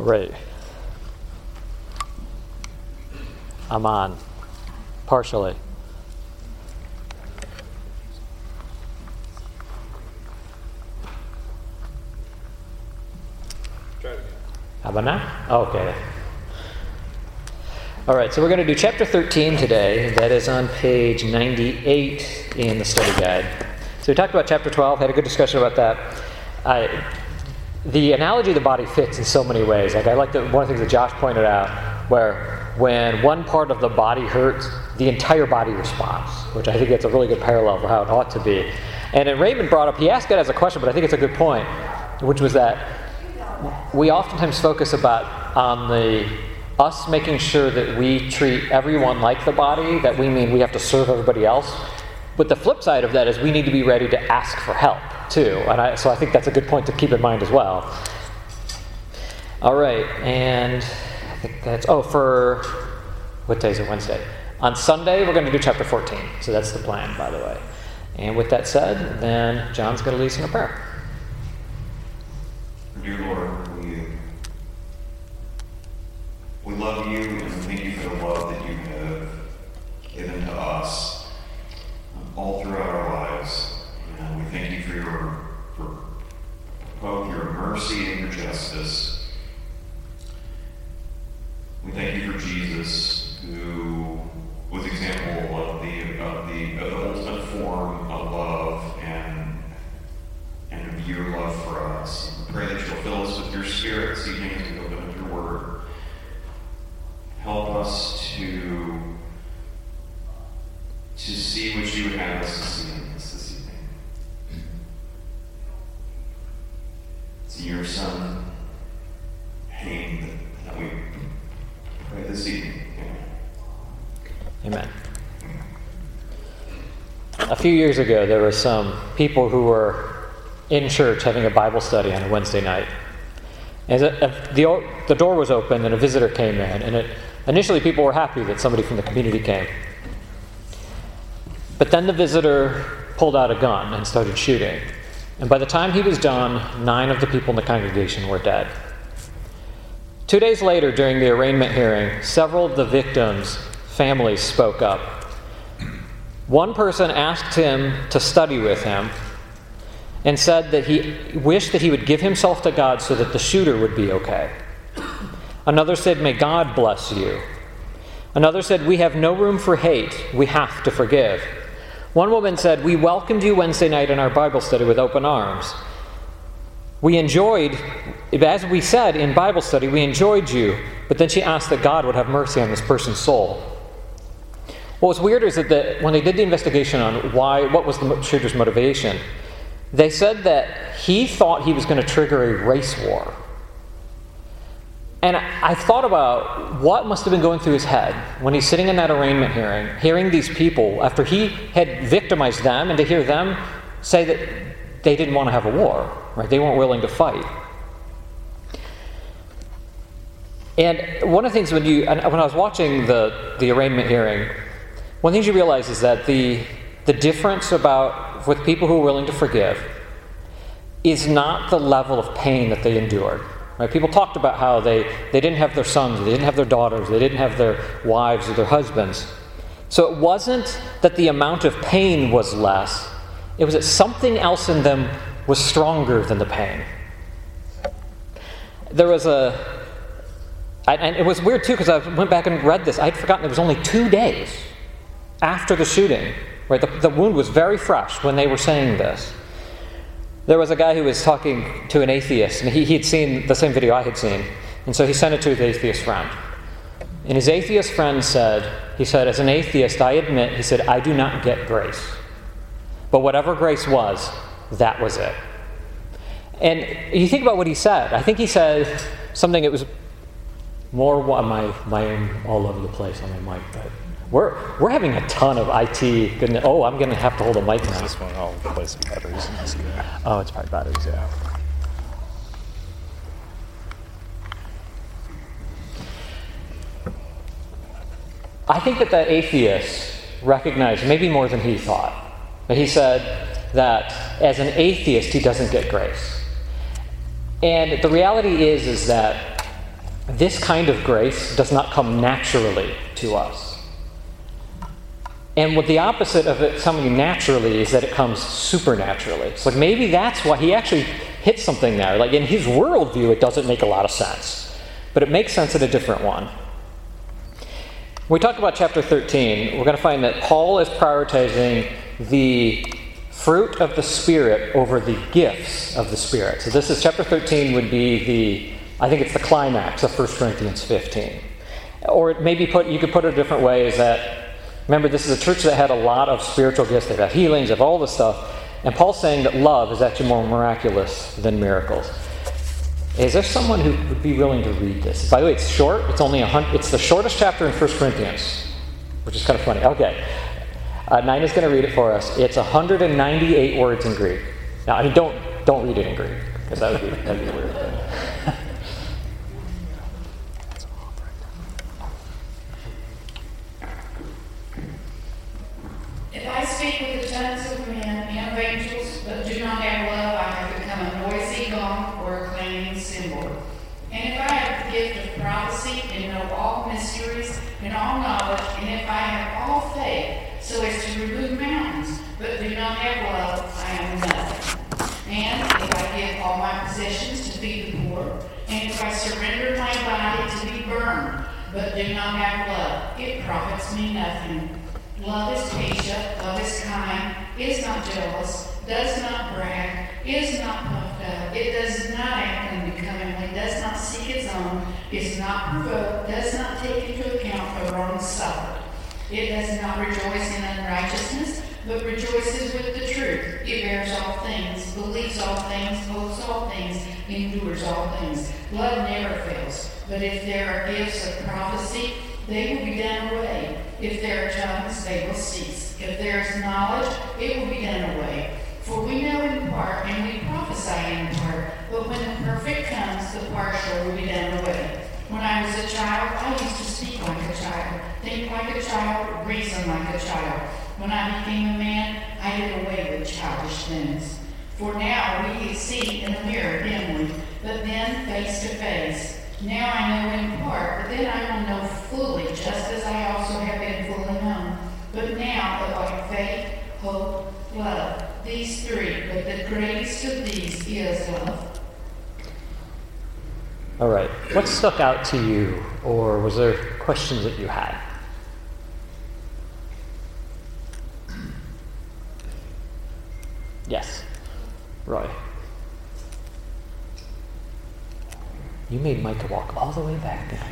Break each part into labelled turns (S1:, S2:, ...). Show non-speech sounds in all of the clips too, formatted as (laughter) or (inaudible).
S1: All right. I'm on. Partially.
S2: Try it again.
S1: How about now? Okay. All right, so we're going to do chapter 13 today. That is on page 98 in the study guide. So we talked about chapter 12, had a good discussion about that. I, the analogy of the body fits in so many ways. Like I like the, one of the things that Josh pointed out, where when one part of the body hurts, the entire body responds, which I think that's a really good parallel for how it ought to be. And then Raymond brought up, he asked it as a question, but I think it's a good point, which was that we oftentimes focus about on the us making sure that we treat everyone like the body, that we mean we have to serve everybody else. But the flip side of that is we need to be ready to ask for help too. And I, so I think that's a good point to keep in mind as well. All right, and I think that's oh for what day is it? Wednesday. On Sunday we're going to do chapter 14. So that's the plan, by the way. And with that said, then John's going to lead us in a prayer.
S3: Dear Lord, we, we love you and thank you for the love that you have given to us all throughout our lives. And we thank you for your for both your mercy and your justice. We thank you for Jesus, who was example of the of the, of the ultimate form of love and and of your love for us. We pray that you'll fill us with your spirit this evening as we open up your word. Help us to, to see what you would have us to see in this this evening. It's in your son, name that we pray this evening. Amen.
S1: Amen. A few years ago, there were some people who were in church having a Bible study on a Wednesday night. And the, the door was open and a visitor came in. And it, initially, people were happy that somebody from the community came. But then the visitor pulled out a gun and started shooting. And by the time he was done, nine of the people in the congregation were dead. Two days later, during the arraignment hearing, several of the victims' families spoke up. One person asked him to study with him and said that he wished that he would give himself to God so that the shooter would be okay. Another said, May God bless you. Another said, We have no room for hate. We have to forgive. One woman said, We welcomed you Wednesday night in our Bible study with open arms. We enjoyed, as we said in Bible study, we enjoyed you, but then she asked that God would have mercy on this person's soul. What was weird is that the, when they did the investigation on why, what was the shooter's motivation, they said that he thought he was going to trigger a race war. And I thought about what must have been going through his head when he's sitting in that arraignment hearing, hearing these people, after he had victimized them, and to hear them say that they didn't want to have a war, right? They weren't willing to fight. And one of the things when you, when I was watching the, the arraignment hearing, one things you realize is that the, the difference about with people who are willing to forgive is not the level of pain that they endured. Right? People talked about how they, they didn't have their sons, they didn't have their daughters, they didn't have their wives or their husbands. So it wasn't that the amount of pain was less, it was that something else in them was stronger than the pain. There was a, and it was weird too because I went back and read this. I'd forgotten it was only two days after the shooting. Right, the, the wound was very fresh when they were saying this. There was a guy who was talking to an atheist, and he, he had seen the same video I had seen, and so he sent it to his atheist friend. And his atheist friend said, he said, as an atheist, I admit, he said, I do not get grace. But whatever grace was, that was it. And you think about what he said. I think he said something that was more my my all over the place on my mic, but we're we're having a ton of IT. Goodness, oh, I'm going to have to hold a mic now.
S2: This one, I'll play some batteries see that.
S1: Oh, it's probably batteries. Yeah. I think that that atheist recognized maybe more than he thought. But he said that as an atheist, he doesn't get grace. And the reality is, is that this kind of grace does not come naturally to us. And what the opposite of it coming naturally is that it comes supernaturally. It's like maybe that's why he actually hit something there. Like in his worldview, it doesn't make a lot of sense, but it makes sense in a different one. When we talk about chapter 13, we're going to find that Paul is prioritizing the fruit of the Spirit over the gifts of the Spirit. So this is chapter 13 would be the, I think it's the climax of 1 Corinthians 15. Or maybe put, you could put it a different way is that, remember, this is a church that had a lot of spiritual gifts. They've had healings, of all this stuff. And Paul's saying that love is actually more miraculous than miracles. Is there someone who would be willing to read this? By the way, it's short. It's only a hundred. It's the shortest chapter in 1 Corinthians, which is kind of funny. Okay, uh, Nina's going to read it for us. It's 198 words in Greek. Now, I mean, don't don't read it in Greek because that would be that'd be weird.
S4: If I speak with the tongues of men and of angels, but do not have love, I have become a noisy gong or a clanging cymbal. And if I have the gift of prophecy and know all mysteries and all knowledge, and if I have all faith so as to remove mountains, but do not have love, I am nothing. And if I give all my possessions to feed the poor, and if I surrender my body to be burned, but do not have love, it profits me nothing. Love is patient, love is kind, is not jealous, does not brag, is not puffed up, it does not act does not seek its own, is not provoked, does not take into account the wrong suffered. It does not rejoice in unrighteousness, but rejoices with the truth. It bears all things, believes all things, hopes all things, endures all things. Love never fails. But if there are gifts of prophecy, they will be done away. If there are tongues, they will cease. If there is knowledge, it will be done away. For we know in part, and we prophesy in part, but when the perfect comes, the partial will be done away. When I was a child, I used to speak like a child, think like a child, reason like a child. When I became a man, I did away with childish things. For now we see in the mirror dimly, but then face to face. Now I know in part, but then I will know fully, just as I also have been fully known. But now, like faith, hope, love, these three, but the greatest of these is love.
S1: All right. What stuck out to you, or was there questions that you had? Yes, Roy. You made Micah walk all the way back. (laughs)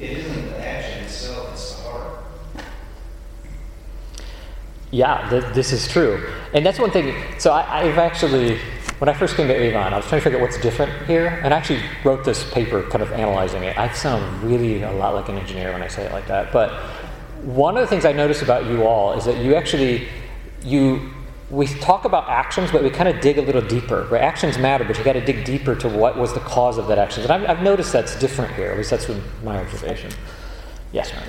S5: It isn't the action itself, it's the heart.
S1: Yeah, th- this is true. And that's one thing. So I, I've actually, when I first came to Avon, I was trying to figure out what's different here. And I actually wrote this paper kind of analyzing it. I sound really a lot like an engineer when I say it like that. But one of the things I noticed about you all is that you actually, you, we talk about actions, but we kind of dig a little deeper. Right? Actions matter, but you got to dig deeper to what was the cause of that action. And I've, I've noticed that's different here. At least that's my observation. Yes, Ryan.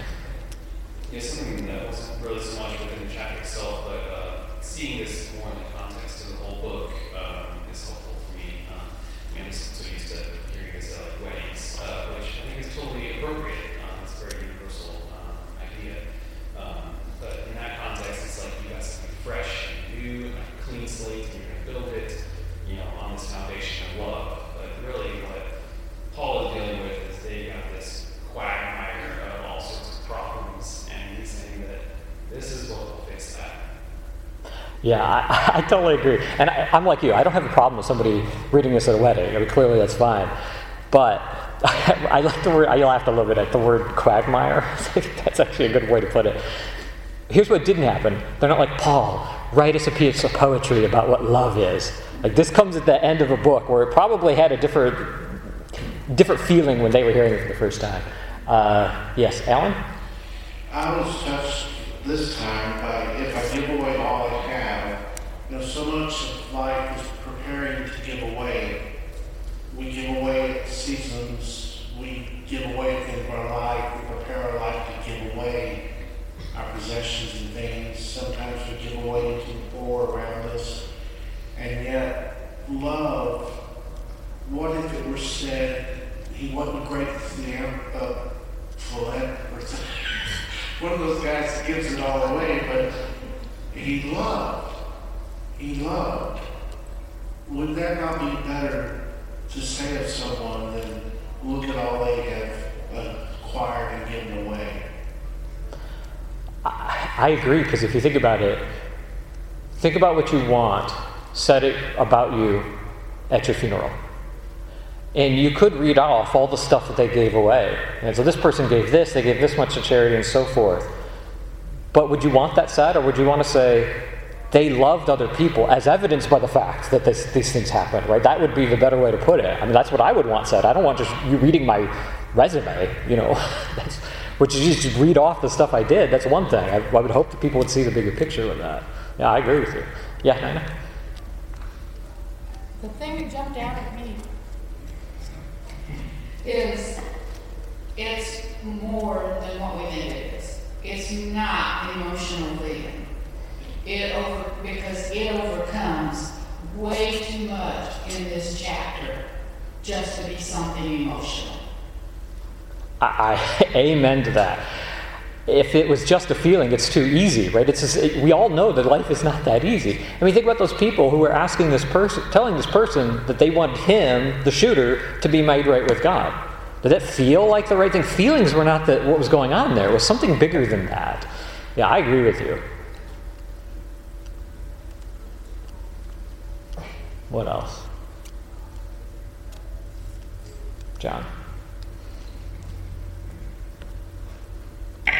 S6: Yeah, something that wasn't really so much within the chapter itself, but uh, seeing this more in the context of the whole book um, is helpful for me. Um, I'm just so used to hearing this at like weddings, uh, which I think is totally appropriate. Um, it's a very universal um, idea. Um, but in that context, it's like you got something fresh and new, and like a clean slate, and you're going to build it, you know, on this foundation of love. But really, what Paul is dealing with is they got this quagmire of all sorts of problems, and he's saying that this is what will fix that.
S1: Yeah, I, (laughs) I totally agree. And I, I'm like you. I don't have a problem with somebody reading this at a wedding. I mean, clearly that's fine. But I, (laughs) I like the word, I laughed a little bit at the word quagmire. (laughs) that's actually a good way to put it. Here's what didn't happen. They're not like, Paul, write us a piece of poetry about what love is. Like, this comes at the end of a book where it probably had a different, different feeling when they were hearing it for the first time. Uh, yes, Alan?
S7: I was touched this time by if I give away Know, so much of life is preparing to give away. We give away seasons. We give away things of our life. We prepare our life to give away our possessions and things. Sometimes we give away to the poor around us. And yet, love, what if it were said, he wasn't great philanthropist, (laughs) uh, one of those guys that gives it all away, but he loved. He loved. Would that not be better to say of someone than look at all they have acquired and given away?
S1: I, I agree, because if you think about it, think about what you want, said it about you at your funeral. And you could read off all the stuff that they gave away. And so this person gave this, they gave this much to charity, and so forth. But would you want that said, or would you want to say, they loved other people, as evidenced by the fact that this, these things happened, right? That would be the better way to put it. I mean, that's what I would want said. I don't want just you reading my resume, you know, (laughs) which is just read off the stuff I did. That's one thing. I, I, would hope that people would see the bigger picture of that. Yeah, I agree with you. Yeah, Nina?
S4: The thing that jumped out at me is it's more than what we think it is. It's not emotional bleeding. It over because it overcomes way too much in this chapter just to be something emotional.
S1: I, I (laughs) amen to that. If it was just a feeling, it's too easy, right? It's just, it, we all know that life is not that easy. I mean, think about those people who were asking this person, telling this person that they want him, the shooter, to be made right with God. Did that feel like the right thing? Feelings were not the, what was going on there. It was something bigger than that. Yeah, I agree with you. What else? John.
S3: I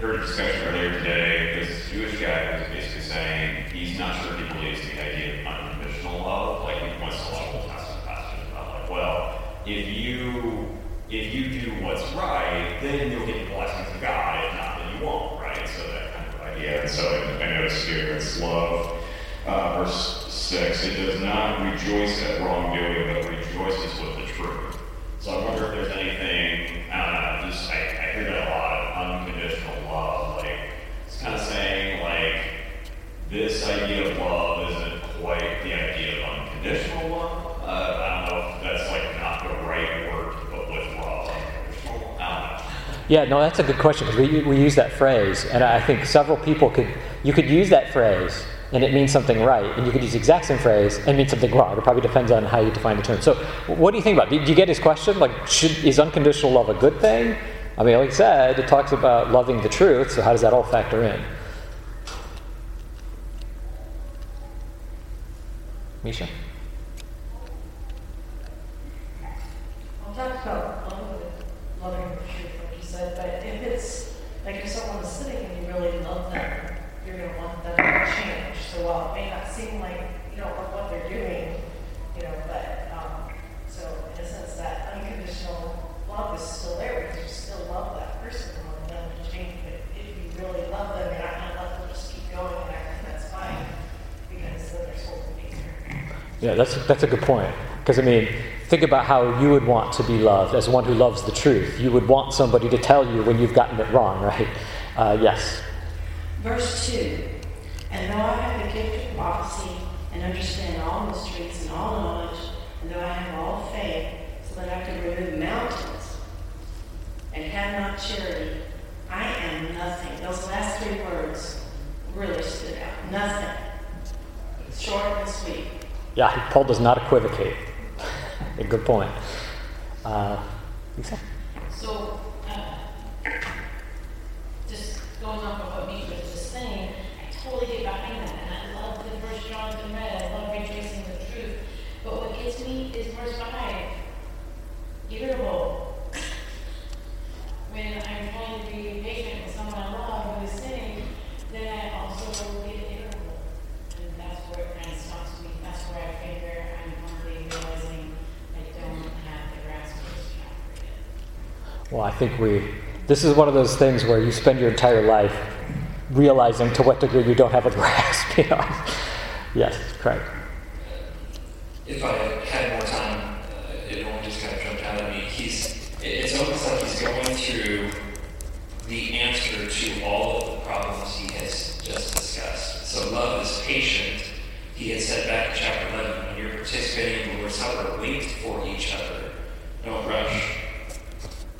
S3: heard a discussion earlier today. This Jewish guy was basically saying he's not sure he believes the idea of unconditional love. Like he points to a lot of passages about like, well, if you if you do what's right, then you'll get the blessings of God. If not, then you won't, right? So that kind of idea. And so I noticed here it's love uh, versus 6, it does not rejoice at wrongdoing, but rejoices with the truth. So I wonder if there's anything, I just I, I hear that a lot of unconditional love. Like, it's kind of saying, like, this idea of love isn't quite the idea of unconditional love. Uh, I don't know if that's, like, not the right word to put with love.
S1: Yeah, no, that's a good question because we, we use that phrase, and I think several people could, you could use that phrase and it means something right, and you could use the exact same phrase and mean something wrong. It probably depends on how you define the term. So, what do you think about? It? Do you get his question? Like, should, is unconditional love a good thing? I mean, like I said, it talks about loving the truth. So, how does that all factor in? Misha.
S8: I'll talk about loving, loving the truth, like you said, but if it's like if someone's sitting and you really love them, you're going to want them to change. So while it may not seem like you don't love what they're doing, you know, but um, so in a sense that unconditional love is still there because you still love that person and want them to change. But if you really love them, you're not going to let them just keep going and acting that's fine because then they're supposed to be there.
S1: That's that's a good point. Because I mean, think about how you would want to be loved as one who loves the truth. You would want somebody to tell you when you've gotten it wrong, (laughs) right? Uh, yes.
S8: Verse 2 And though I have the gift of prophecy and understand all mysteries and all knowledge, and though I have all faith, so that I can remove mountains, and have not charity, I am nothing. Those last three words really stood out. Nothing. Short and sweet.
S1: Yeah, Paul does not equivocate. a (laughs) good point. Uh, Lisa?
S9: So, uh, just going off of what Misha was just saying, I totally get behind that, and I love the verse Jonathan read, I love rejoicing the truth. But what gets me is verse five, irritable. When I'm trying to be patient with someone I love who is sinning, then I also get irritable. And that's where it kind of stops me, that's where I figure I'm hungry, realizing I don't have the grasp of this chapter yet.
S1: Well, I think we. This is one of those things where you spend your entire life realizing to what degree you don't have a (laughs) grasp. You know? yes, correct.
S10: if I had more time, uh, it only just kind of jumped out at me. He's, it's almost like he's going through the answer to all of the problems he has just discussed. So love is patient. He had said back in chapter 11, when you're participating in the Lord's Supper, wait for each other. Don't rush.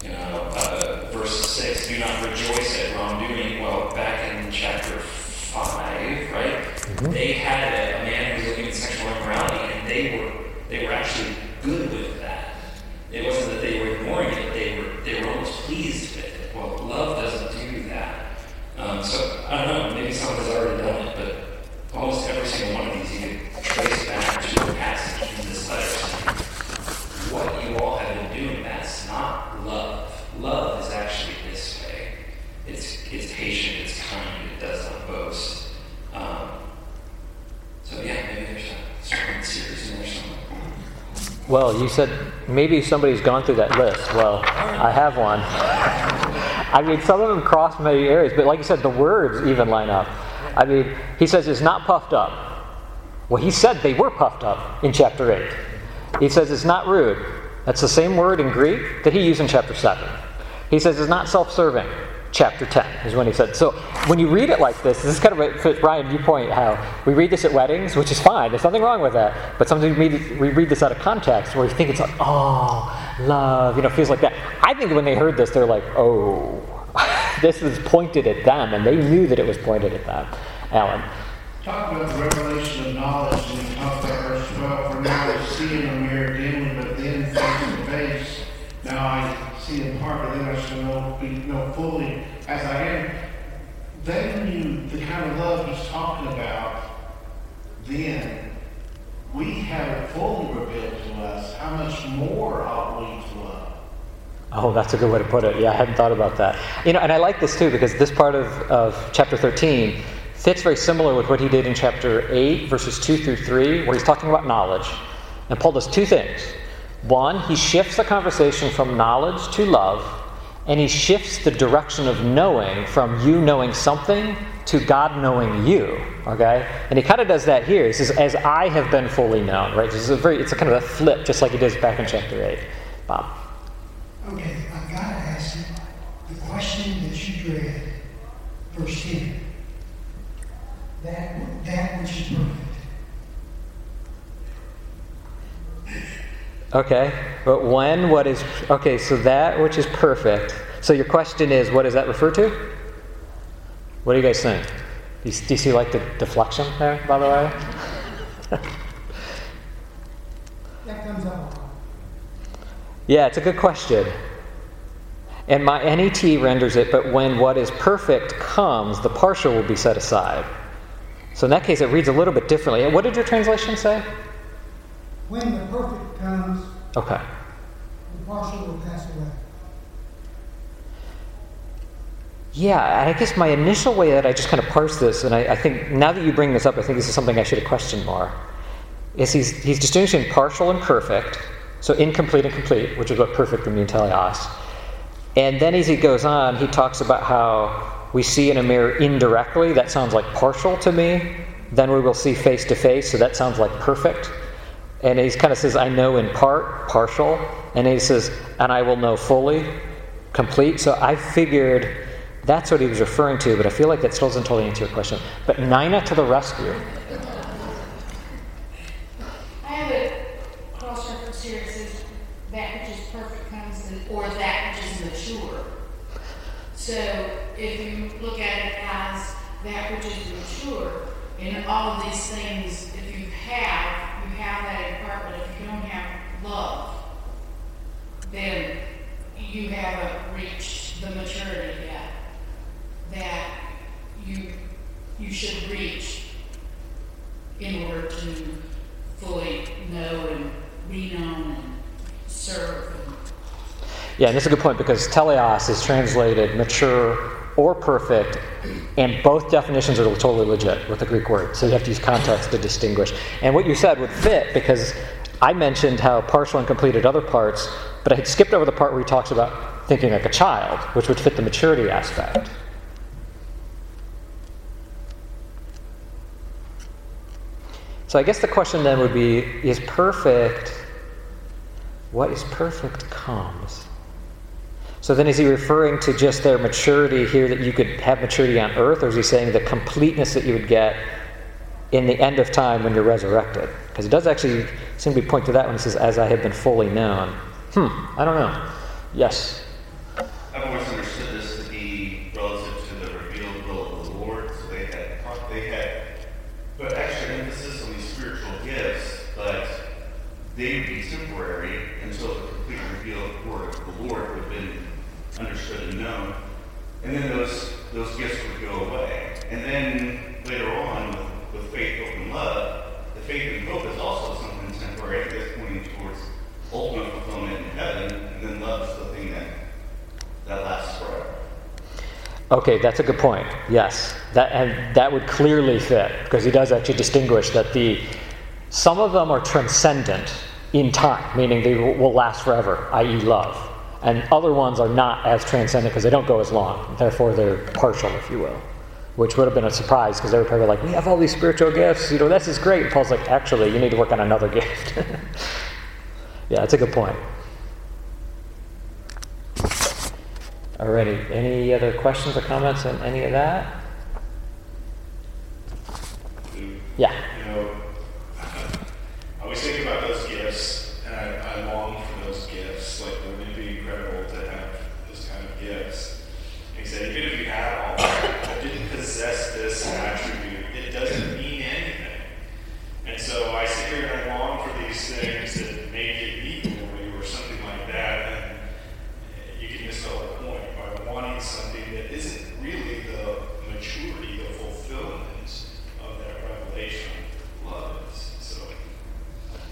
S10: You know, uh, verse verse 6, do not rejoice at wrongdoing. Well, back in chapter 5, right? They had a, a man who was living in sexual immorality, and they were they were actually good with that. It wasn't that they were ignoring it; they were they were almost pleased with it. Well, love doesn't do that. Um, so I don't know. Maybe someone has already done it, but almost every single one of these you can trace back to a passage in this letter. saying, What you all have been doing, that's not love. Love is actually this way. It's it's patient. It's kind. It does not boast. Um, so yeah, maybe there's a certain series in there somewhere.
S1: Well, you said maybe somebody's gone through that list. Well, I have one. I mean, some of them cross many areas, but like you said, the words even line up. I mean, he says it's not puffed up. Well, he said they were puffed up in chapter 8. He says it's not rude. That's the same word in Greek that he used in chapter 7. He says it's not self serving. Chapter 10 is when he said. So when you read it like this, this is kind of a, Brian, you point how we read this at weddings, which is fine. There's nothing wrong with that. But sometimes we read, we read this out of context where we think it's like, oh, love, you know, feels like that. I think when they heard this, they're like, oh, (laughs) this is pointed at them, and they knew that it was pointed at them. Alan.
S7: Talk about the revelation of knowledge, and we talked about verse 12. For now see in a mirror dimly, but then face to face. Now I see in part, but then I shall know, be, know fully as I am. They knew the kind of love he's talking about then. We have it fully revealed to us. How much more ought we to love?
S1: Oh, that's a good way to put it. Yeah, I hadn't thought about that. You know, and I like this too because this part of, of chapter 13 fits very similar with what he did in chapter 8, verses 2 through 3, where he's talking about knowledge. And Paul does two things. One, he shifts the conversation from knowledge to love, and he shifts the direction of knowing from you knowing something to God knowing you. Okay? And he kind of does that here. He says, as I have been fully known, right? This is a very it's a kind of a flip, just like he does back in chapter 8. Bob.
S11: Okay, I've got to ask you the question that you read, verse 10. That, that which is perfect.
S1: Okay, but when what is okay? So that which is perfect. So your question is, what does that refer to? What do you guys think? Do you, do you see like the deflection there, by the way? (laughs)
S11: That comes out.
S1: yeah, it's a good question. And my NET renders it, but when what is perfect comes, the partial will be set aside. So in that case, it reads a little bit differently. What did your translation say?
S11: When the perfect comes,
S1: Okay.
S11: the partial will pass away.
S1: Yeah, and I guess my initial way that I just kind of parsed this, and I, I, think now that you bring this up, I think this is something I should have questioned more, is he's, he's distinguishing partial and perfect, so incomplete and complete, which is what perfect would mean teleos. And then as he goes on, he talks about how we see in a mirror indirectly, that sounds like partial to me. Then we will see face to face, so that sounds like perfect. And he kind of says, I know in part, partial. And he says, and I will know fully, complete. So I figured that's what he was referring to, but I feel like that still doesn't totally answer your question. But Nina to the rescue.
S4: I have a cross reference here that says that which is perfect comes, or that which is mature. So if you look at it as that which is mature, in all of these things, if you have, have that but if you don't have love, then you haven't reached the maturity yet that you you should reach in order to fully know and be known and serve. And
S1: Yeah, and that's a good point because teleos is translated mature or perfect, and both definitions are totally legit with the Greek word. So you have to use context to distinguish. And what you said would fit because I mentioned how partial and complete at other parts, but I had skipped over the part where he talks about thinking like a child, which would fit the maturity aspect. So I guess the question then would be is perfect, what is perfect comes? So then is he referring to just their maturity here that you could have maturity on earth, or is he saying the completeness that you would get in the end of time when you're resurrected? Because it does actually seem to point to that when he says, as I have been fully known. Hmm, I don't know. Yes.
S3: I've always understood
S12: that they had put extra emphasis on these spiritual gifts, but they would be temporary until the complete revealed word of the Lord would have been understood and known. And then those those gifts would go away. And then later on, with, with faith, hope, and love, the faith and hope is also something temporary that's pointing towards ultimate fulfillment in heaven, and then love is the thing that that lasts forever.
S1: Okay, that's a good point. Yes, that and that would clearly fit because he does actually distinguish that the some of them are transcendent in time, meaning they will will last forever, i.e., love, and other ones are not as transcendent because they don't go as long. Therefore, they're partial, if you will, which would have been a surprise because they were probably like, "We have all these spiritual gifts, you know, this is great." And Paul's like, "Actually, you need to work on another (laughs) gift." (laughs) yeah, that's a good point. Alrighty, any other questions or comments on any of that? Yeah.
S13: You know, I always think about those gifts, and I, I long for those gifts. Like, wouldn't it be incredible to have those kind of gifts? And he said, even if you had all that, but didn't possess this attribute, it doesn't mean anything. And so I sit here and I long for these things that make it equal to you or something like that, and you can miss the whole point by wanting something that isn't really the maturity, the fulfillment of that revelation love is. So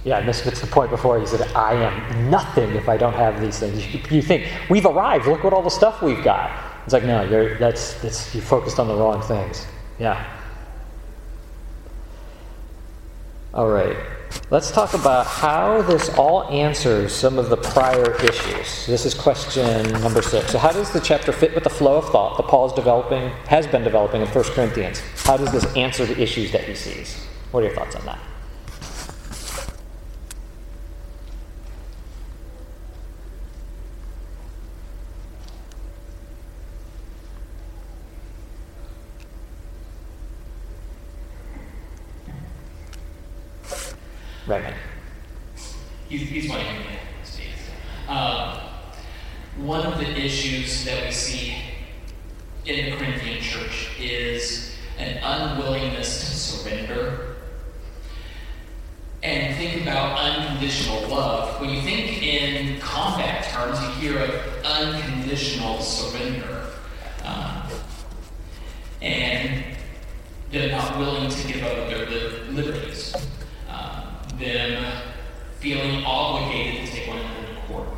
S1: Yeah, this gets the point before he said, I am nothing if I don't have these things. You, you think, we've arrived, look what all the stuff we've got. It's like, no, you're, that's, that's, you focused on the wrong things. Yeah. All right. Let's talk about how this all answers some of the prior issues. This is question number six. So, how does the chapter fit with the flow of thought that Paul is developing, has been developing in 1 Corinthians? How does this answer the issues that he sees? What are your thoughts on that?
S14: He's, he's my speak. Um, one of the issues that we see in the Corinthian church is an unwillingness to surrender. And think about unconditional love. When you think in combat terms, you hear of unconditional surrender. Um, and they're not willing to give up their li- liberties. Them feeling obligated to take one another to court.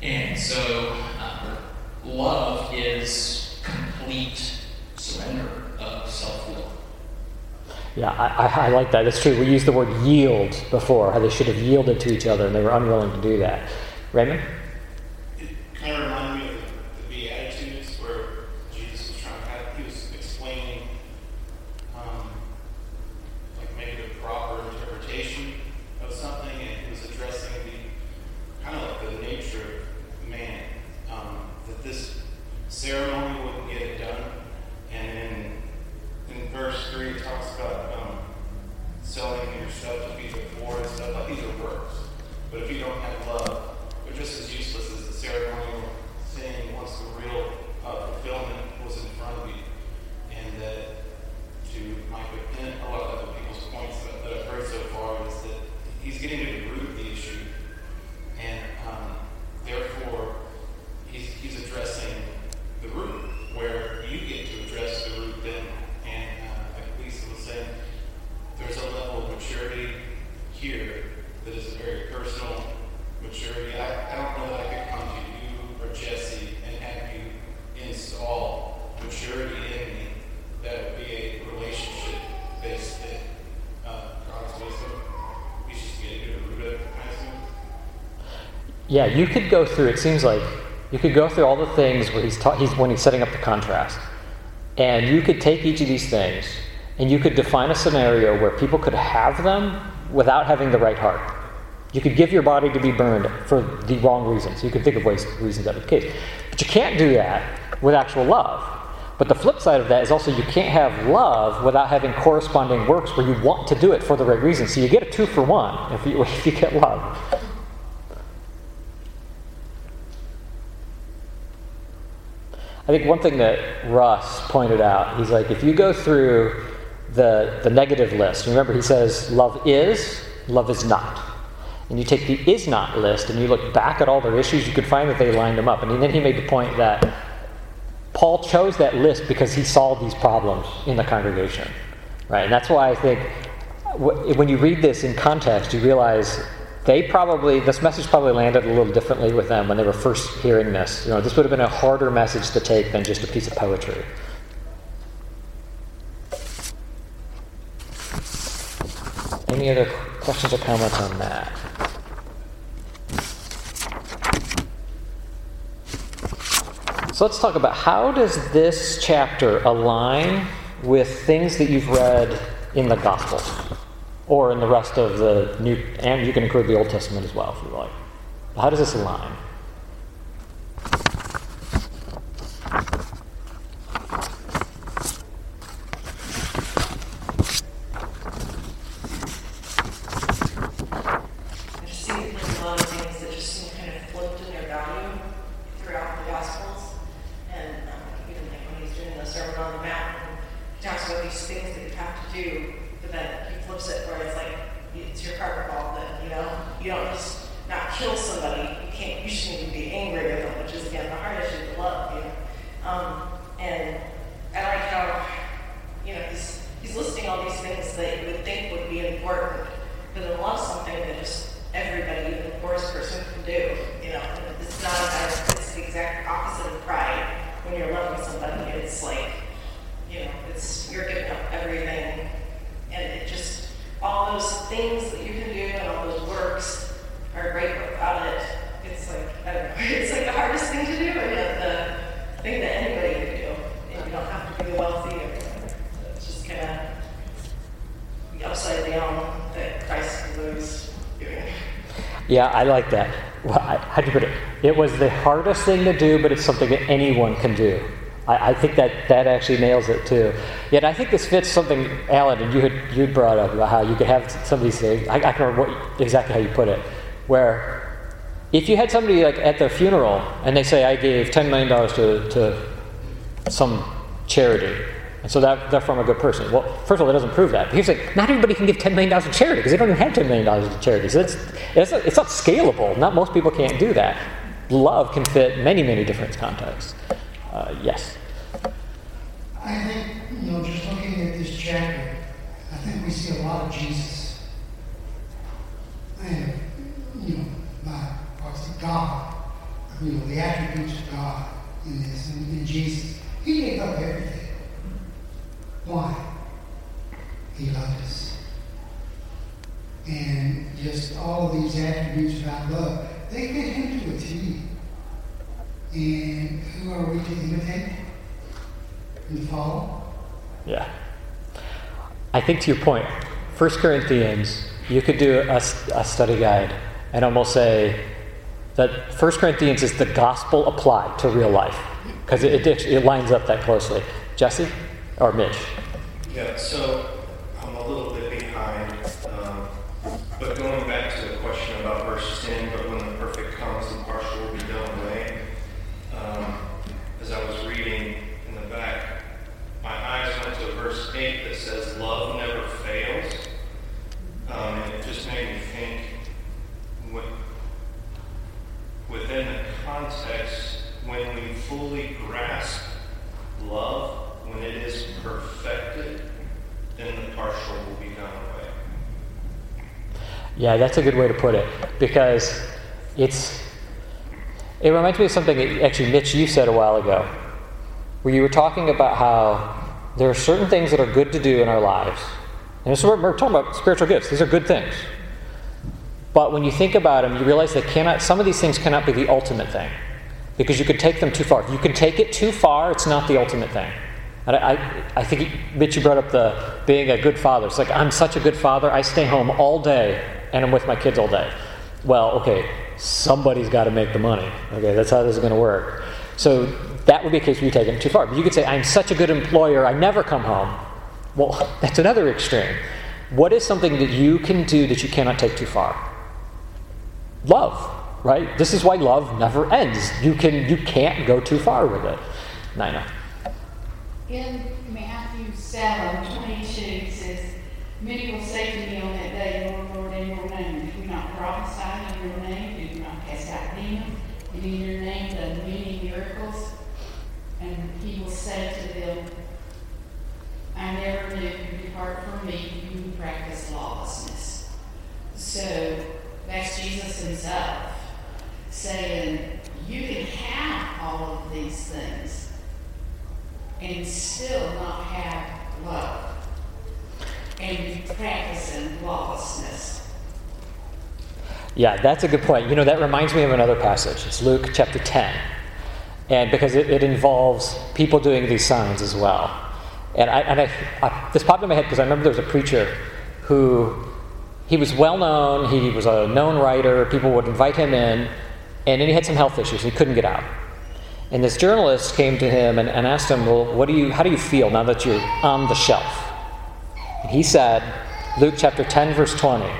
S14: And so, uh, love is complete surrender of self will.
S1: Yeah, I, I, like that. It's true. We used the word yield before, how they should have yielded to each other, and they were unwilling to do that. Raymond?
S15: It kind of reminded me of the Beatitudes where Jesus was trying to have, he was explaining, um, like maybe the proper interpretation of something, and he was addressing the kind of like the nature of man. Um, that this ceremony wouldn't get it done, and in in verse three it talks about um, selling your stuff to feed the poor and stuff. Like these are works, but if you don't have love, they're just as useless as the ceremonial thing once the real uh, fulfillment was in front of you. And that to Mike and a lot of other people's points that, that I've heard so far is that he's getting to the root of the issue, and um, therefore he's, he's addressing the root where you get to address the root then. And uh, like Lisa was saying, there's a level of maturity here that is a very personal maturity. I, I don't know that I could come to you or Jesse and have you install maturity in me. That would be a relationship based thing. Uh, God's wisdom. We should get to the root of it, I assume.
S1: Yeah, you could go through. It seems like you could go through all the things where he's, ta- he's when he's setting up the contrast, and you could take each of these things and you could define a scenario where people could have them without having the right heart. You could give your body to be burned for the wrong reasons. You could think of ways reasons that be the case, but you can't do that with actual love. But the flip side of that is also you can't have love without having corresponding works where you want to do it for the right reason. So you get a two for one if you, (laughs) if you get love. I think one thing that Russ pointed out, he's like, if you go through the, the negative list, remember he says love is, love is not. And you take the is not list and you look back at all their issues, you could find that they lined them up. And then he made the point that Paul chose that list because he saw these problems in the congregation. Right? And that's why I think when you read this in context, you realize they probably, this message probably landed a little differently with them when they were first hearing this. You know, this would have been a harder message to take than just a piece of poetry. Any other questions or comments on that? So let's talk about how does this chapter align with things that you've read in the Gospels or in the rest of the New, and you can include the Old Testament as well if you like. How does this align?
S8: I just see like a lot of things that just seem kind of flipped in their value throughout the Gospels. And um, even like when he's doing the Sermon on the Mount, he talks about these things that you have to do, but then he flips it where it's like, it's your carpet ball then, you know? You don't just not kill somebody, you can't, you shouldn't even be angry with them, which is again the hard issue to love, you know? Um, and I like how, you know, he's, he's listing all these things that you would think would be important, but then love something that just everybody, even the poorest person, can do. You know, and it's not about, it's the exact opposite of pride. When you're loving somebody, it's like, you know, it's you're giving up everything, and it just all those things that you can do and all those works are great. but Without it, it's like I don't know, it's like the hardest thing to do, and yet the thing that anybody can do. And you don't have to be wealthy. Or, it's just kind of the upside down that Christ was doing.
S1: Yeah, I like that. Well, I, how'd you put it? It was the hardest thing to do, but it's something that anyone can do. I, I think that that actually nails it too. Yet I think this fits something, Alan, and you had you brought up about how you could have somebody say, I, I can't remember what, exactly how you put it, where if you had somebody like at their funeral and they say, I gave $10 million to, to some charity, and so that, they're from a good person. Well, first of all, that doesn't prove that. But he's like, not everybody can give $10 million to charity because they don't even have $10 million to charity. So it's, it's, not, it's not scalable. Not most people can't do that. Love can fit many, many different contexts. Uh, yes.
S11: I think, you know, just looking at this chapter, I think we see a lot of Jesus. And, you know, my, what's it, God, you know, the attributes of God in this, and in Jesus. He gave up everything. Why? He loved us. And just all of these attributes about love, they fit him to a T. And who are we to imitate? And follow?
S1: Yeah. I think to your point, 1 Corinthians, you could do a, a study guide and almost say that 1 Corinthians is the gospel applied to real life because it, it, it lines up that closely. Jesse or Mitch?
S15: Yeah, so I'm a little bit behind, um, but going back to the question about verse 10, but when the perfect comes, the partial will be done away. Um, as I was reading in the back, my eyes went to verse 8 that says, Love never fails. Um, and it just made me think with, within the context, when we fully grasp love, when it is perfected, then the partial will be done away.
S1: Yeah, that's a good way to put it because it's. It reminds me of something that actually, Mitch, you said a while ago, where you were talking about how there are certain things that are good to do in our lives. And this is what we're talking about spiritual gifts. These are good things. But when you think about them, you realize they cannot, some of these things cannot be the ultimate thing because you could take them too far. If you can take it too far, it's not the ultimate thing. And I, I, I think, Mitch, you brought up the being a good father. It's like, I'm such a good father, I stay home all day and I'm with my kids all day. Well, okay, somebody's got to make the money. Okay, that's how this is going to work. So that would be a case where you take it too far. But you could say, I'm such a good employer, I never come home. Well, (laughs) that's another extreme. What is something that you can do that you cannot take too far? Love, right? This is why love never ends. You can you can't go too far with it. Nina.
S4: In Matthew 7, 22, it says, Many will say to me on that day, Lord, Lord, in your name, do we not prophesy in your name? Did we not cast out demons? And in your name done many miracles? And he will say to them, I never knew you, depart from me, you practice lawlessness. So that's Jesus himself saying, You can have all of these things and still not have love and be practicing lawlessness.
S1: Yeah, that's a good point. You know, that reminds me of another passage. It's Luke chapter 10. And because it, it involves people doing these signs as well. And, I, and I, I, this popped in my head because I remember there was a preacher who he was well known, he was a known writer, people would invite him in, and then he had some health issues. He couldn't get out. And this journalist came to him and, and asked him, Well, what do you, how do you feel now that you're on the shelf? And he said, Luke chapter 10, verse 20,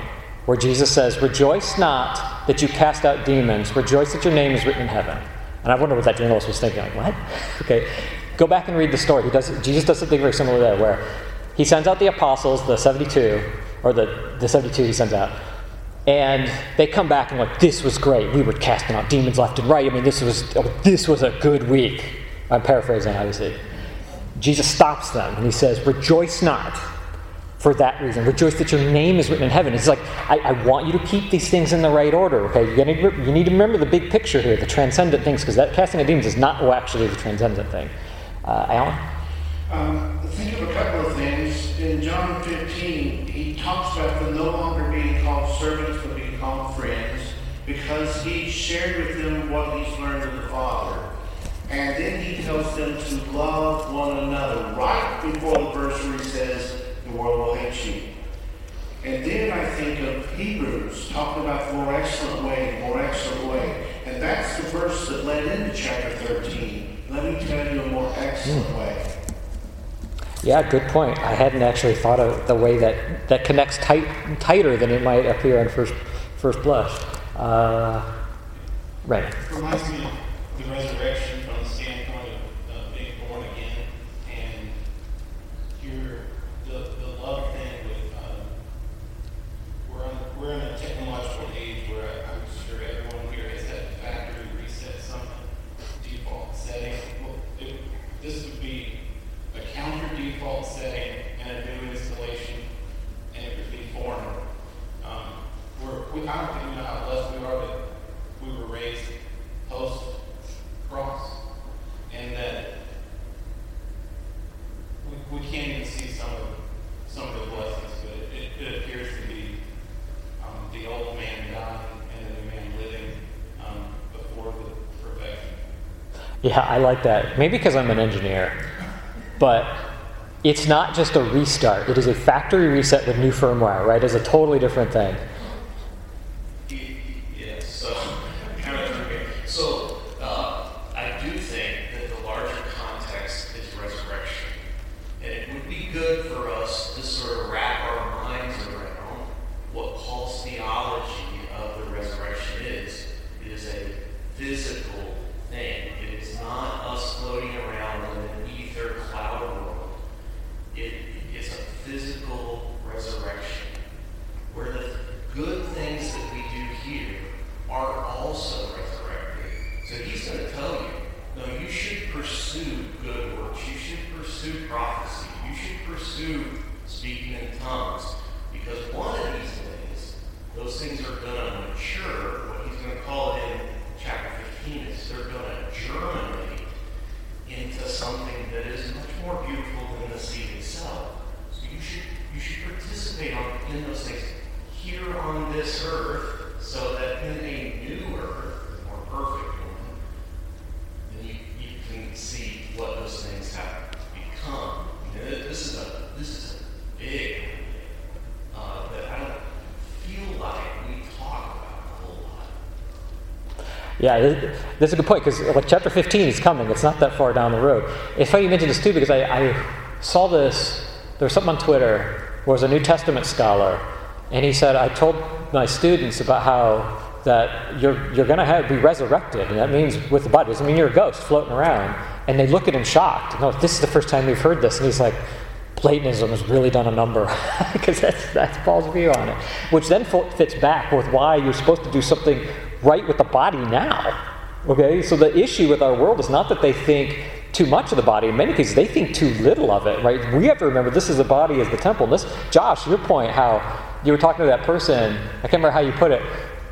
S1: where Jesus says, Rejoice not that you cast out demons, rejoice that your name is written in heaven. And I wonder what that journalist was thinking, like, what? (laughs) Okay, go back and read the story. He does, Jesus does something very similar there, where he sends out the apostles, the 72, or the, the 72 he sends out, and they come back and like, this was great. We were casting out demons left and right. I mean, this was oh, this was a good week. I'm paraphrasing, obviously. Jesus stops them and he says, "Rejoice not for that reason. Rejoice that your name is written in heaven." It's like I, I want you to keep these things in the right order. Okay, you need, you need to remember the big picture here, the transcendent things, because that casting of demons is not actually the transcendent thing. Uh, Alan.
S7: Um, think of a couple of things. In John 15, he talks about them no longer being called servants, but being called friends, because he shared with them what he's learned of the Father. And then he tells them to love one another, right before the verse where he says, The world will hate you. And then I think of Hebrews, talking about the more excellent way, the more excellent way. And that's the verse that led into chapter 13. Let me tell you a more excellent
S1: Mm.
S7: way.
S1: Yeah, good point. I hadn't actually thought of the way that that connects tight, tighter than it might appear on first first blush. Uh, right.
S15: Reminds me of the resurrection from the standpoint of uh, being born again and your the, the love thing with um, we're on, we're in a technological age where I'm sure everyone here has had to factory reset something default setting. Well, it, this would be a counter default setting and a new installation, and it would be foreign. Um, we're, we, I don't think we know how blessed we are that we were raised post cross, and that we, we can't even see some of some of the blessings, but it, it, it appears to be um, the old man dying and the new man living um, before the perfection.
S1: Yeah, I like that. Maybe because I'm an engineer, but it's not just a restart. It is a factory reset with new firmware. Right? It's a totally different thing.
S16: Yes, so, kind of, okay. so, uh, I do think that the larger context is resurrection. And it would be good for us to sort of wrap our minds around what Paul's theology of the resurrection is. It is a physical thing. It is not us floating around in an ether cloud world. It is a physical resurrection where the good things that we do here are also resurrected. So he's going to tell you, no, you should pursue good works. You should pursue prophecy. You should pursue speaking in tongues. Because one of these days, those things are going to mature. What he's going to call it in chapter 15 is they're going to germinate into something that is much more beautiful than the seed itself. So you should you should participate on, in those things here on this earth, so that in a new earth, a more perfect one, then you, you can see what those things have become. I mean, this is a this is a big uh, that I don't feel like we talk about a whole
S1: Yeah, th- that's a good point because like chapter 15 is coming. It's not that far down the road. It's funny you mentioned this too because I, I saw this. There was something on Twitter. Where was a New Testament scholar, and he said I told my students about how that you're, you're going to be resurrected, and that means with the body. Doesn't mean you're a ghost floating around. And they look at him shocked. No, this is the first time we've heard this. And he's like, Platonism has really done a number, (laughs) because that's, that's Paul's view on it. Which then fits back with why you're supposed to do something right with the body now. Okay, so the issue with our world is not that they think too much of the body. In many cases, they think too little of it, right? We have to remember this is the body as the temple. This, Josh, your point, how you were talking to that person, I can't remember how you put it,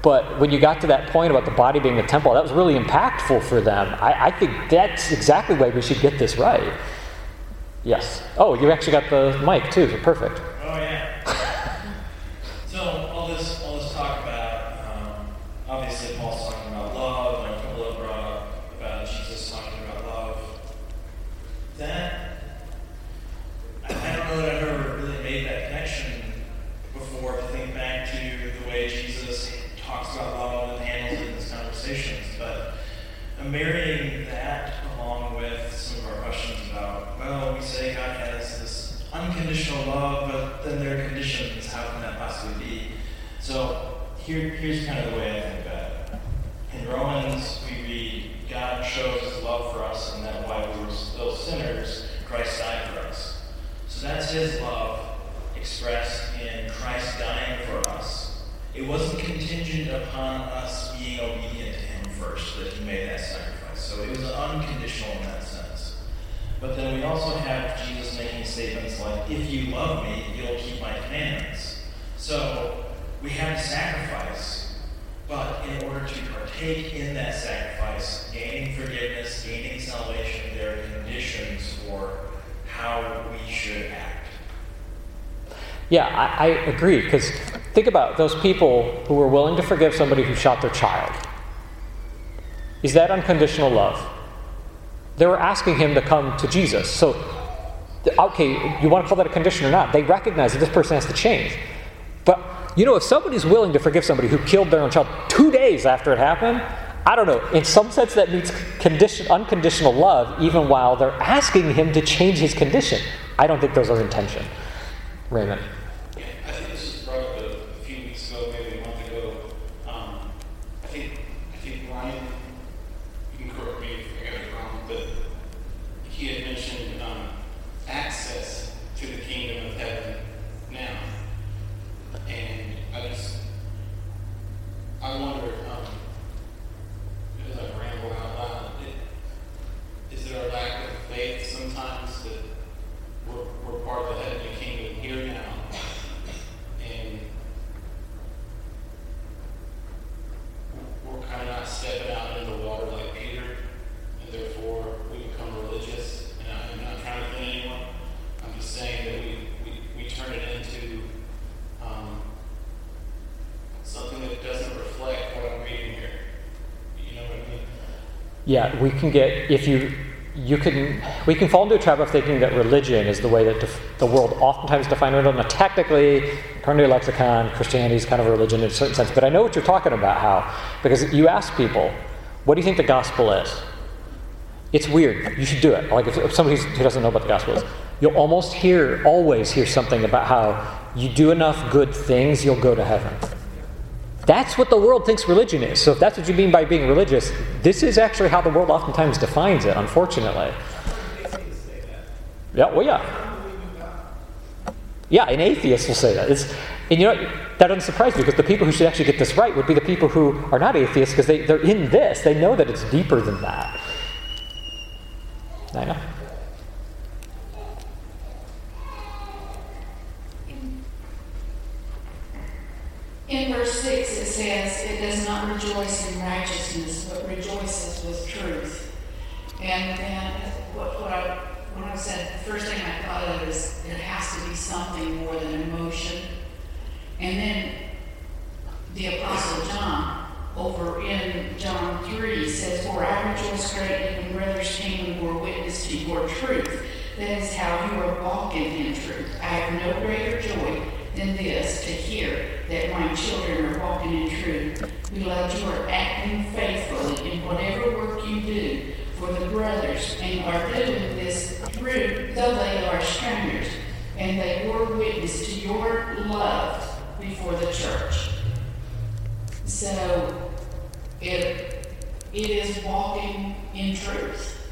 S1: but when you got to that point about the body being the temple, that was really impactful for them. I, I think that's exactly why we should get this right. Yes. Oh, you actually got the mic too. So perfect.
S17: Oh yeah. so all this, all this talk about, um, obviously Paul's talking about love, and a couple of brought up about Jesus talking about love. That I, I don't know that I've ever really made that connection before to think back to the way Jesus talks about love and handles it in his conversations, but I'm marrying that along with some of our questions about, well, we say God has this unconditional love, but then there are conditions. How can that possibly be? So here, here's kind of the way I think about it. In Romans, we read, God shows his love for us, and that while we were still sinners, Christ died for us. So that's his love expressed in Christ dying for us. It wasn't contingent upon us being obedient to him first that he made that sacrifice. So it was unconditional in that sense. But then we also have Jesus making statements like, if you love me, you'll keep my commandments. So we have a sacrifice, but in order to partake in that sacrifice, gaining forgiveness, gaining salvation, there are conditions for how we should act.
S1: Yeah, I, I agree. Because think about those people who were willing to forgive somebody who shot their child. Is that unconditional love? They were asking him to come to Jesus. So, okay, you want to call that a condition or not? They recognize that this person has to change. But, you know, if somebody's willing to forgive somebody who killed their own child two days after it happened, I don't know. In some sense, that means condition, unconditional love, even while they're asking him to change his condition. I don't think those are intention. Raymond.
S15: Yeah, I think this was brought up a, a few weeks ago, maybe a month ago. Um, I think I think Ryan, you can correct me if I got it wrong, but he had mentioned um, access to the kingdom of heaven now, and I just I wonder um, as I ramble out loud, it, is there a lack of faith sometimes that we're, we're part of the heavenly kingdom here now. And we're kind of not stepping out in the water like Peter, and therefore we become religious. And I'm not trying to offend anyone. I'm just saying that we, we, we turn it into um, something that doesn't reflect what I'm reading here. You know what I mean?
S1: Yeah, we can get, if you, you can, we can fall into a trap of thinking that religion is the way that def, the world oftentimes defines religion. Now, technically, according to lexicon, Christianity is kind of a religion in a certain sense. But I know what you're talking about, how. Because you ask people, what do you think the gospel is? It's weird. You should do it. Like if, if somebody who doesn't know what the gospel is, you'll almost hear, always hear something about how you do enough good things, you'll go to heaven. That's what the world thinks religion is. So if that's what you mean by being religious, this is actually how the world oftentimes defines it, unfortunately. Yeah, well, yeah. Yeah, an atheist will say that. It's, and you know, that doesn't surprise me because the people who should actually get this right would be the people who are not atheists because they, they're in this. They know that it's deeper than that. I know.
S4: In verse 6, it says, It does not rejoice in righteousness, but rejoices with truth. And what, what I, when I said, the first thing I thought of is there has to be something more than emotion. And then the Apostle John, over in John 3, says, For I rejoice greatly when brothers came and bore witness to your truth. That is how you are walking in truth. I have no greater joy than this to hear that my children are walking in truth. Beloved, you are acting faithfully in whatever work you do for the brothers and are doing this through, though they are strangers, and they bore witness to your love before the church. So it, it is walking in truth.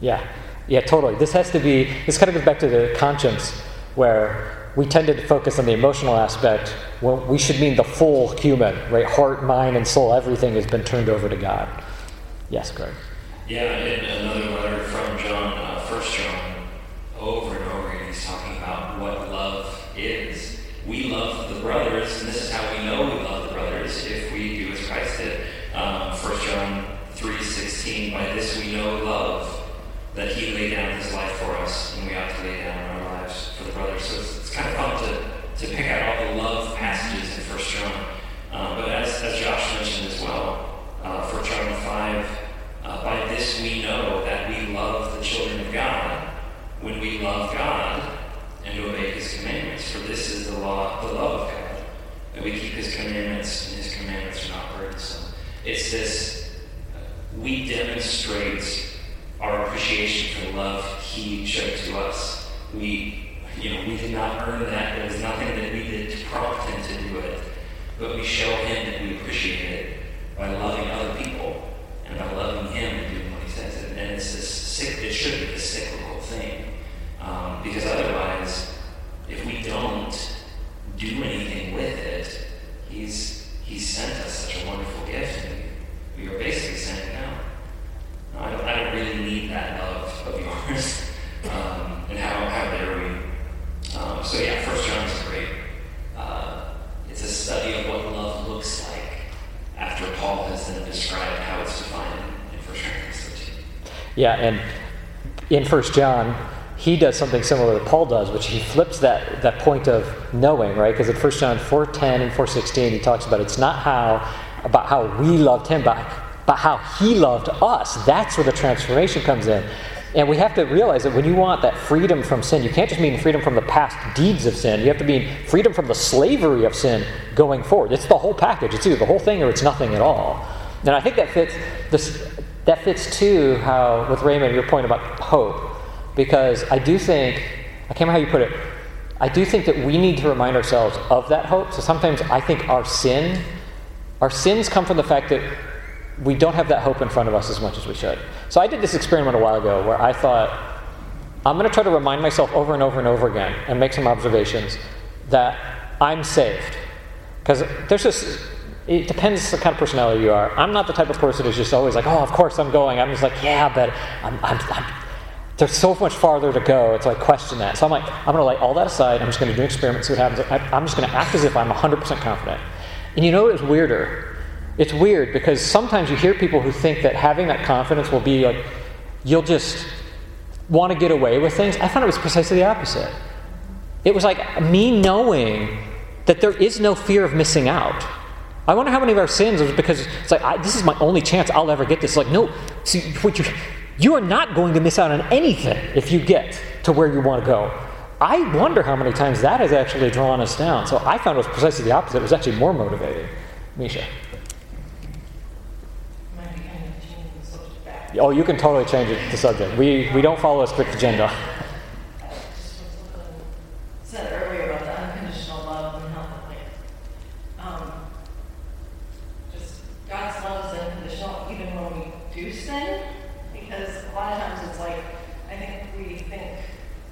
S1: Yeah, yeah, totally. This has to be, this kind of goes back to the conscience where we tended to focus on the emotional aspect we should mean the full human, right? Heart, mind, and soul, everything has been turned over to God. Yes, Greg.
S10: Yeah, in another letter from John, uh, First John, over and over again, he's talking about what love is. We love the brothers, and this is how we know we love the brothers if we do as Christ did. Um, First John three sixteen. By this we know love, that He laid down His life for us, and we ought to lay down our lives for the brothers. So it's, it's kind of fun to, to pick out all the love passages in First John. Uh, but as, as Josh mentioned as well, uh, First John five. Uh, by this we know that we love the children of God when we love God and obey His commandments. For this is the law, the love of God, that we keep His commandments, and His commandments are not burdensome. It's this uh, we demonstrate our appreciation for the love He showed to us. We, you know, we did not earn that. There was nothing that we did to prompt Him to do it, but we show Him that we appreciate it by loving other people and by loving Him and doing what He says. And it's this, it should be this cyclical thing. Um, because otherwise, if we don't do anything with it, He's He's sent us such a wonderful gift, and we are basically saying, no, no I, don't, I don't really need that love of yours. (laughs) um, and how, how dare we? Um, so yeah, First John is great. Uh, it's a study of what love looks like after Paul has then described how it's defined in 1 Corinthians 13.
S1: Yeah, and in First John, he does something similar that Paul does, which he flips that, that point of knowing, right? Because in 1 John 4.10 and 4.16, he talks about it's not how about how we loved him, but, but how he loved us. That's where the transformation comes in. And we have to realize that when you want that freedom from sin, you can't just mean freedom from the past deeds of sin. You have to mean freedom from the slavery of sin going forward. It's the whole package. It's either the whole thing or it's nothing at all. And I think that fits this, that fits too how with Raymond your point about hope, because I do think I can't remember how you put it. I do think that we need to remind ourselves of that hope. So sometimes I think our sin, our sins come from the fact that we don't have that hope in front of us as much as we should. So I did this experiment a while ago where I thought, I'm going to try to remind myself over and over and over again and make some observations that I'm saved. Because there's just, it depends the kind of personality you are. I'm not the type of person who's just always like, oh, of course I'm going. I'm just like, yeah, but I'm, I'm, I'm there's so much farther to go. So I question that. So I'm like, I'm to lay all that aside. I'm just to do an experiment, see what happens. I, I'm just to act as if I'm 100% confident. And you know is weirder? It's weird because sometimes you hear people who think that having that confidence will be like, you'll just want to get away with things. I found it was precisely the opposite. It was like me knowing that there is no fear of missing out. I wonder how many of our sins was because it's like, I, this is my only chance I'll ever get this. Like, no, see, what you, you are not going to miss out on anything if you get to where you want to go. I wonder how many times that has actually drawn us down. So I found it was precisely the opposite. It was actually more motivating. Misha. Oh, you can totally change it, the subject. We, we don't follow a strict agenda.
S8: said earlier about the unconditional love and how like um, just God's love is unconditional even when we do sin because a lot of times it's like I think we think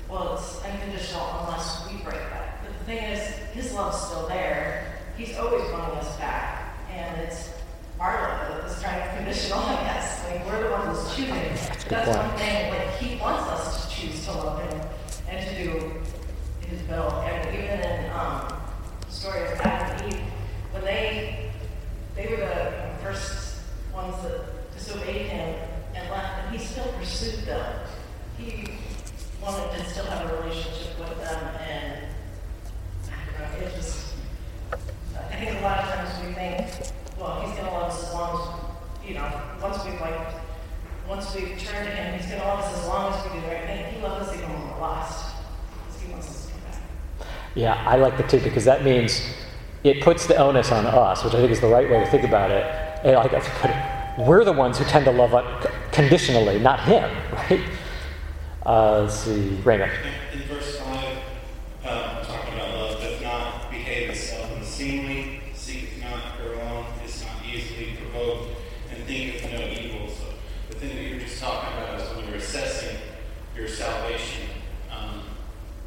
S8: well it's unconditional unless we break that but the thing is his love's still there he's always wanting us back and it's our love that's kind of conditional I guess like we're the ones who's choosing
S1: That's a good
S8: that's
S1: point.
S8: one thing like he wants us to choose to love him and to do his will. And even in um, the story of Adam and Eve, when they they were the first ones that disobeyed him and left, and he still pursued them. He wanted to still have a relationship with them, and I don't know, it just. I think a lot of times we think, well, he's going to love us as long as, you know, once we've like, once we've turned to him, he's going to love us as long as we do the right thing. He loves us even when we're lost. Because he wants us to come back.
S1: Yeah, I like the two because that means it puts the onus on us, which I think is the right way to think about it. And like I put it, we're the ones who tend to love conditionally, not him, right? Uh, let's see, Raymond.
S15: In verse 5, um, talking about love, does not behave itself unseemly, seeketh not her own, is not easily provoked, and thinketh no evil. So the thing that you're just talking about is when you're assessing your salvation um,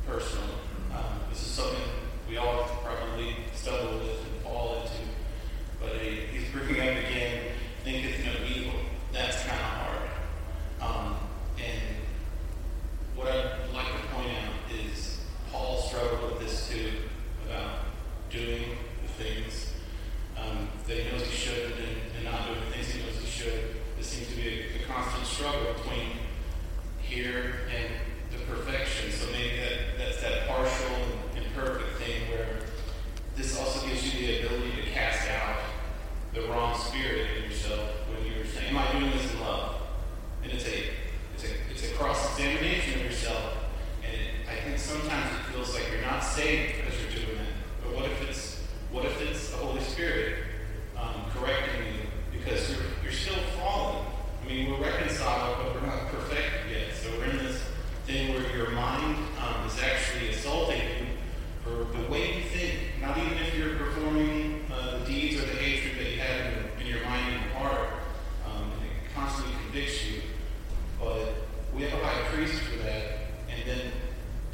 S15: personally. Um, this is something we all probably struggle with and fall into. But he, he's bringing up again, thinketh no evil. That's kind of hard. Um, and what I'd like to point out is Paul struggled with this too, about doing the things um, that he knows he should and, and not doing the things he knows he should. There seems to be a, a constant struggle between here and the perfection. So maybe that, that's that partial and imperfect thing where this also gives you the ability to cast out the wrong spirit in yourself when you're saying, Am I doing this in love? And it's a it's a it's a cross examination of yourself. And it, I think sometimes it feels like you're not saved because you're doing it. But what if it's what if it's the Holy Spirit um, correcting you because you're you're still fallen? I mean, we're reconciled, but we're not perfected yet. So we're in this thing where your mind um, is actually assaulting you for the way you think. Not even if you're performing uh, the deeds or the hatred that you have in, in your mind and your heart. Um, and it constantly convicts you. But we have a high priest for that. And then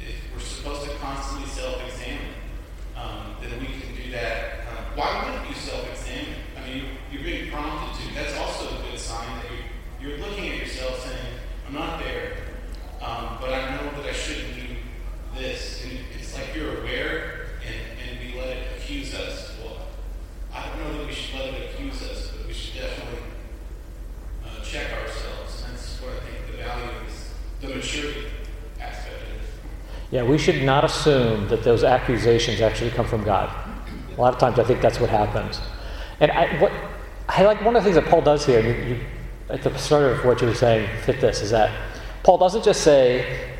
S15: if we're supposed to constantly self-examine, um, then we can do that. Um, why wouldn't you self-examine? I mean, you're being prompted to. That's also a good sign that you're, you're looking at yourself saying, I'm not there, um, but I know that I shouldn't do this. And it's like you're aware and, and we let it accuse us. Well, I don't know that we should let it accuse us, but we should definitely uh, check ourselves. And that's what I think the value is, the maturity aspect of it.
S1: Yeah, we should not assume that those accusations actually come from God. A lot of times I think that's what happens. And I, what, I like one of the things that Paul does here, you, you, at the start of what you were saying, fit this, is that Paul doesn't just say,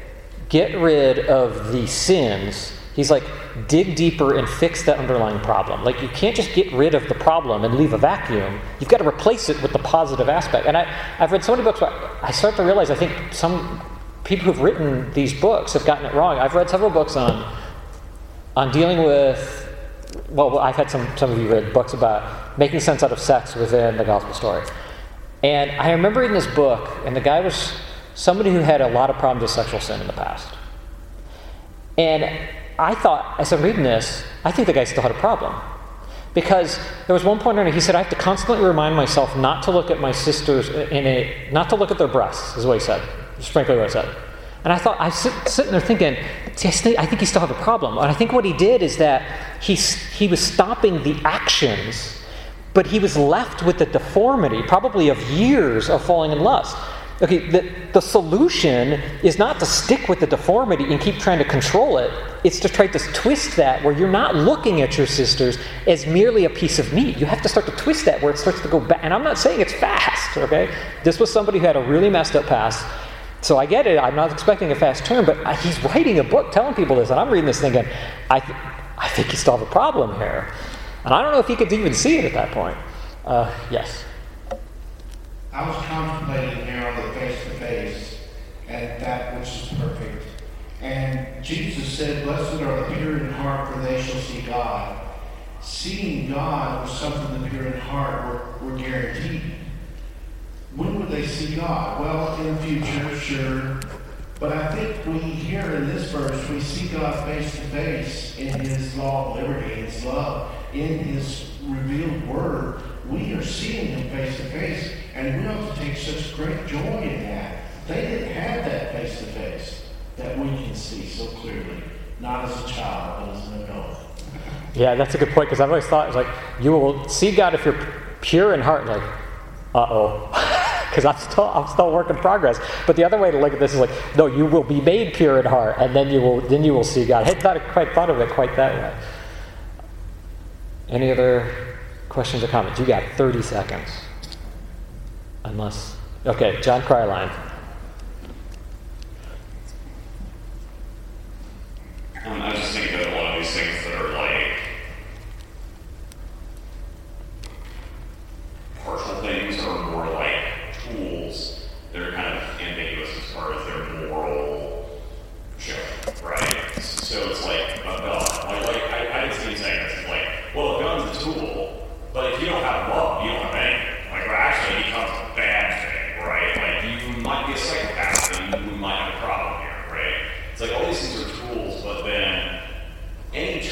S1: get rid of the sins. He's like, dig deeper and fix that underlying problem. Like, you can't just get rid of the problem and leave a vacuum. You've got to replace it with the positive aspect. And I, I've read so many books, I start to realize I think some people who've written these books have gotten it wrong. I've read several books on, on dealing with, well, I've had some, some of you read books about making sense out of sex within the gospel story. And I remember reading this book, and the guy was somebody who had a lot of problems with sexual sin in the past. And I thought, as I'm reading this, I think the guy still had a problem. Because there was one point in he said, I have to constantly remind myself not to look at my sisters in a, not to look at their breasts, is what he said. What I said. And I thought, I was sit, sitting there thinking, I think he still have a problem. And I think what he did is that he, he was stopping the actions, but he was left with the deformity, probably of years of falling in lust. Okay, the, the solution is not to stick with the deformity and keep trying to control it. It's to try to twist that where you're not looking at your sisters as merely a piece of meat. You have to start to twist that where it starts to go back. And I'm not saying it's fast, okay? This was somebody who had a really messed up past. So I get it. I'm not expecting a fast turn, but he's writing a book telling people this. And I'm reading this thinking, I, th- I think you still have a problem here. And I don't know if he could even see it at that point. Uh, yes.
S7: I was contemplating here on the face to face and that which is perfect. And Jesus said, Blessed are the pure in heart, for they shall see God. Seeing God was something the pure in heart were, were guaranteed. When would they see God? Well, in the future, sure. But I think we here in this verse, we see God face to face in His law of liberty, His love, in His revealed word. We are seeing Him face to face, and we ought to take such great joy in that. They didn't have that face to face that we can see so clearly, not as a child, but as an adult.
S1: Yeah, that's a good point because I've always thought it's like you will see God if you're pure in heart. Like, uh oh, (laughs) because I'm still I'm still work in progress. But the other way to look at this is like, no, you will be made pure in heart, and then you will then you will see God. I had not quite thought of it quite that way. Any other questions or comments? You got 30 seconds. Unless, okay, John Cryline.
S3: Um, I just think that a lot of these things that are like partial things are more like tools. They're kind of ambiguous as far as their moral show, right? So it's like a gun. Like, like I, I didn't see him saying this. It's like, well, a gun's a tool.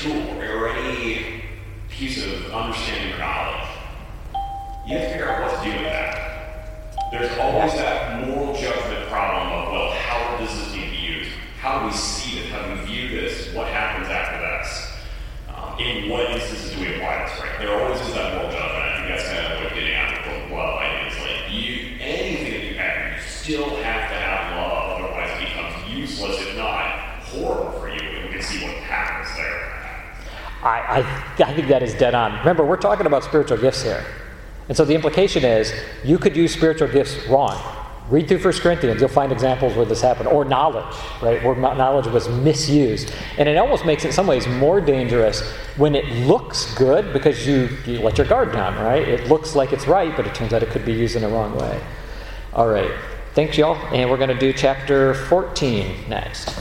S3: tool or any piece of understanding or knowledge, you have to figure out what to do with that. There's always that moral judgment problem of, well, how does this need to be used? How do we see this? How do we view this? What happens after this? Um, in what instances do we apply this, right? There always is that moral judgment. I think that's kind of what getting at with the love idea. It's like you, anything that you have, you still have to have love, otherwise it becomes useless, if not horrible for you. And we can see what happens there.
S1: I, I, I think that is dead on. Remember, we're talking about spiritual gifts here. And so the implication is you could use spiritual gifts wrong. Read through 1 Corinthians, you'll find examples where this happened. Or knowledge, right? Where knowledge was misused. And it almost makes it in some ways more dangerous when it looks good because you, you let your guard down, right? It looks like it's right, but it turns out it could be used in the wrong way. All right. Thanks, y'all. And we're going to do chapter 14 next.